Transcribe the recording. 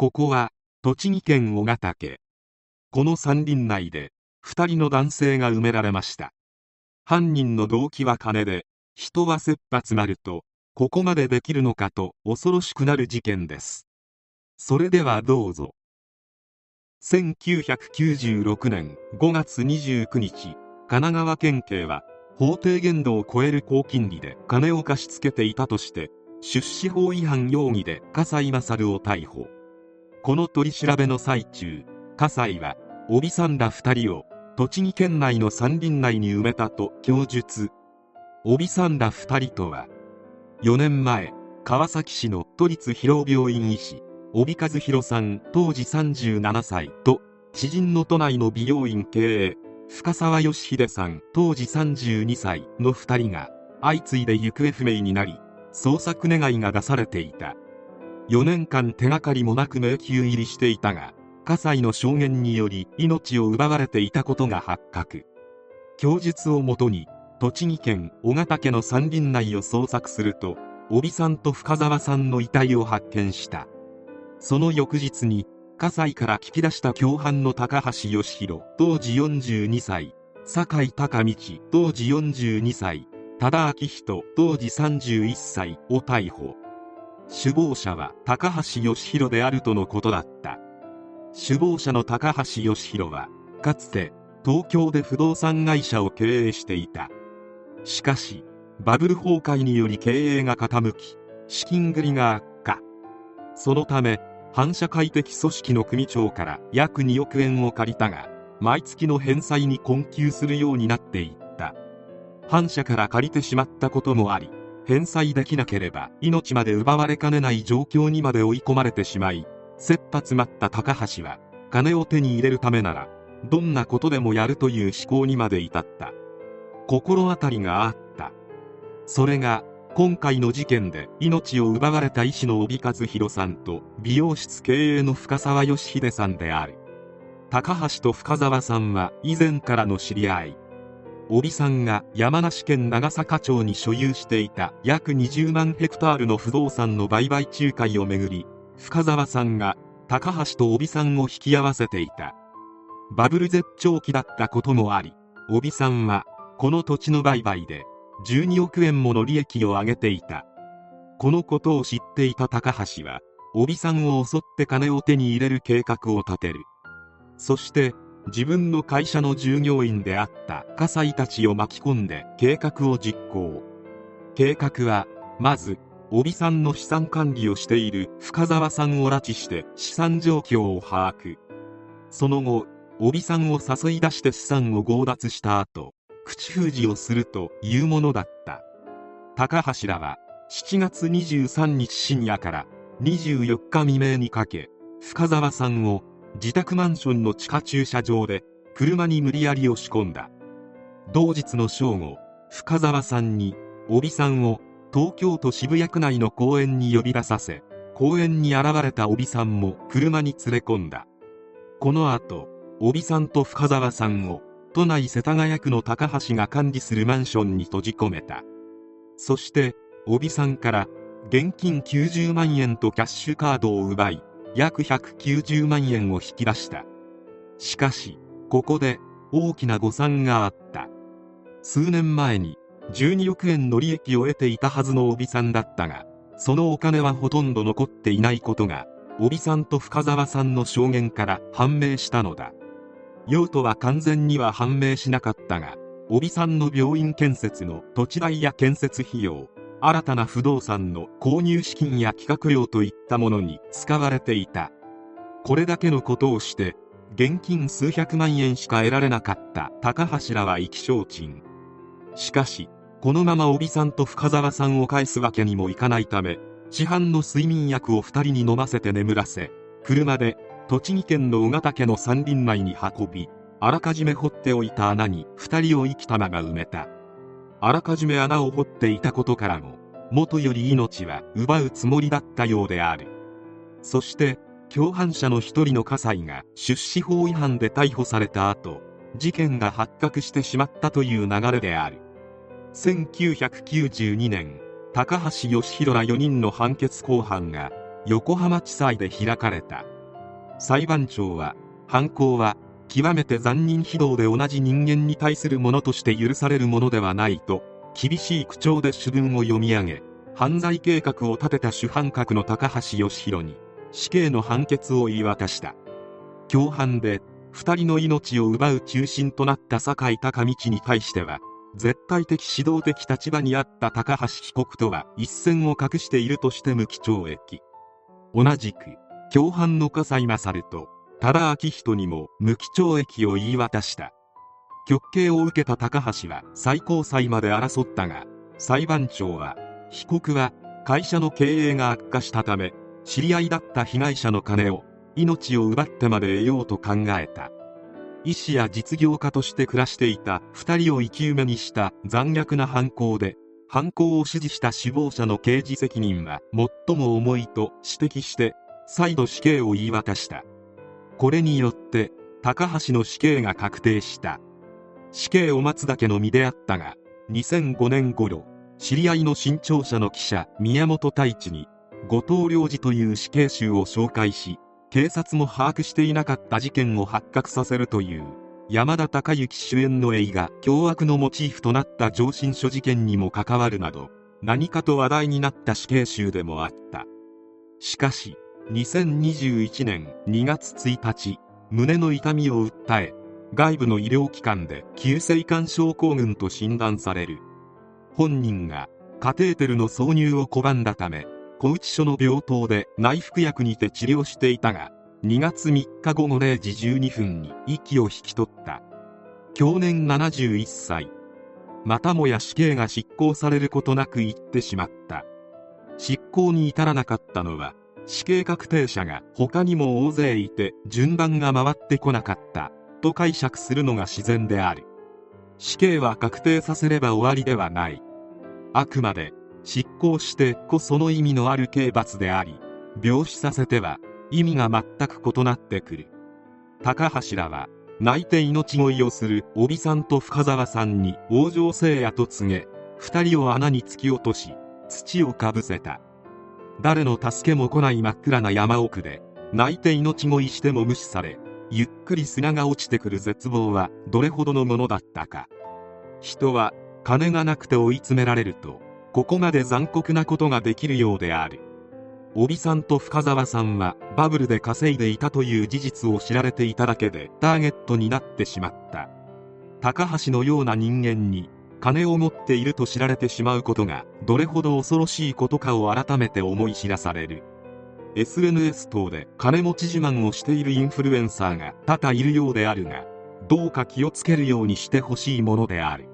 ここは栃木県小ヶ岳この山林内で2人の男性が埋められました。犯人の動機は金で人は切羽詰まるとここまでできるのかと恐ろしくなる事件です。それではどうぞ。1996年5月29日神奈川県警は法定限度を超える高金利で金を貸し付けていたとして出資法違反容疑で笠井勝を逮捕。この取り調べの最中笠井は帯さんら2人を栃木県内の山林内に埋めたと供述。帯さんら2人とは4年前川崎市の都立広尾病院医師帯和弘さん当時37歳と知人の都内の美容院経営深沢義秀さん当時32歳の2人が相次いで行方不明になり捜索願いが出されていた。4年間手がかりもなく迷宮入りしていたが葛西の証言により命を奪われていたことが発覚。供述をもとに栃木県小ヶ岳の山林内を捜索すると帯さんと深沢さんの遺体を発見した。その翌日に葛西から聞き出した共犯の高橋義弘当時42歳酒井孝道当時42歳多田昭人当時31歳を逮捕。首謀者は高橋義弘であるとのことだった。首謀者の高橋義弘はかつて東京で不動産会社を経営していた。しかしバブル崩壊により経営が傾き資金繰りが悪化。そのため反社会的組織の組長から約2億円を借りたが毎月の返済に困窮するようになっていった。反社から借りてしまったこともあり返済できなければ命まで奪われかねない状況にまで追い込まれてしまい切羽詰まった高橋は金を手に入れるためならどんなことでもやるという思考にまで至った。心当たりがあった。それが今回の事件で命を奪われた医師の帯和弘さんと美容室経営の深沢義秀さんである。高橋と深沢さんは以前からの知り合い。帯さんが山梨県長坂町に所有していた約20万ヘクタールの不動産の売買仲介をめぐり深沢さんが高橋と帯さんを引き合わせていた。バブル絶頂期だったこともあり帯さんはこの土地の売買で12億円もの利益を上げていた。このことを知っていた高橋は帯さんを襲って金を手に入れる計画を立てる。そして自分の会社の従業員であった葛西たちを巻き込んで計画を実行。計画はまず帯さんの資産管理をしている深澤さんを拉致して資産状況を把握。その後帯さんを誘い出して資産を強奪した後口封じをするというものだった。高橋らは7月23日深夜から24日未明にかけ深澤さんを自宅マンションの地下駐車場で車に無理やり押し込んだ。同日の正午深澤さんに帯さんを東京都渋谷区内の公園に呼び出させ公園に現れた帯さんも車に連れ込んだ。この後帯さんと深澤さんを都内世田谷区の高橋が管理するマンションに閉じ込めた。そして帯さんから現金90万円とキャッシュカードを奪い約190万円を引き出した。しかしここで大きな誤算があった。数年前に12億円の利益を得ていたはずの帯さんだったがそのお金はほとんど残っていないことが帯さんと深澤さんの証言から判明したのだ。用途は完全には判明しなかったが帯さんの病院建設の土地代や建設費用新たな不動産の購入資金や企画料といったものに使われていた。これだけのことをして現金数百万円しか得られなかった高橋らは意気消沈。しかしこのまま帯さんと深澤さんを返すわけにもいかないため市販の睡眠薬を2人に飲ませて眠らせ車で栃木県の小ヶ岳の山林内に運びあらかじめ掘っておいた穴に2人を生きたまま埋めた。あらかじめ穴を掘っていたことからも元より命は奪うつもりだったようである。そして共犯者の一人の葛西が出資法違反で逮捕された後事件が発覚してしまったという流れである。1992年高橋義弘ら4人の判決公判が横浜地裁で開かれた。裁判長は犯行は極めて残忍非道で同じ人間に対するものとして許されるものではないと厳しい口調で主文を読み上げ犯罪計画を立てた主犯格の高橋義弘に死刑の判決を言い渡した。共犯で2人の命を奪う中心となった酒井孝道に対しては絶対的指導的立場にあった高橋被告とは一線を画しているとして無期懲役。同じく共犯の笠井勝と多田昭人にも無期懲役を言い渡した。極刑を受けた高橋は最高裁まで争ったが裁判長は被告は会社の経営が悪化したため知り合いだった被害者の金を命を奪ってまで得ようと考えた。医師や実業家として暮らしていた2人を生き埋めにした残虐な犯行で犯行を指示した首謀者の刑事責任は最も重いと指摘して再度死刑を言い渡した。これによって高橋の死刑が確定した。死刑を待つだけの身であったが2005年頃知り合いの新潮社の記者宮本太一に後藤良二という死刑囚を紹介し警察も把握していなかった事件を発覚させるという山田孝之主演の映画「凶悪」のモチーフとなった上申書事件にも関わるなど何かと話題になった死刑囚でもあった。しかし2021年2月1日胸の痛みを訴え外部の医療機関で急性肝症候群と診断される。本人がカテーテルの挿入を拒んだため小内署の病棟で内服薬にて治療していたが2月3日午後0時12分に息を引き取った。去年71歳。またもや死刑が執行されることなく行ってしまった。執行に至らなかったのは死刑確定者が他にも大勢いて順番が回ってこなかったと解釈するのが自然である。死刑は確定させれば終わりではない。あくまで執行してこその意味のある刑罰であり病死させては意味が全く異なってくる。高橋らは泣いて命乞いをする帯さんと深澤さんに往生せいやと告げ二人を穴に突き落とし土をかぶせた。誰の助けも来ない真っ暗な山奥で泣いて命乞いしても無視されゆっくり砂が落ちてくる絶望はどれほどのものだったか。人は金がなくて追い詰められるとここまで残酷なことができるようである。帯さんと深澤さんはバブルで稼いでいたという事実を知られていただけでターゲットになってしまった。高橋のような人間に金を持っていると知られてしまうことがどれほど恐ろしいことかを改めて思い知らされる。SNS 等で金持ち自慢をしているインフルエンサーが多々いるようであるがどうか気をつけるようにしてほしいものである。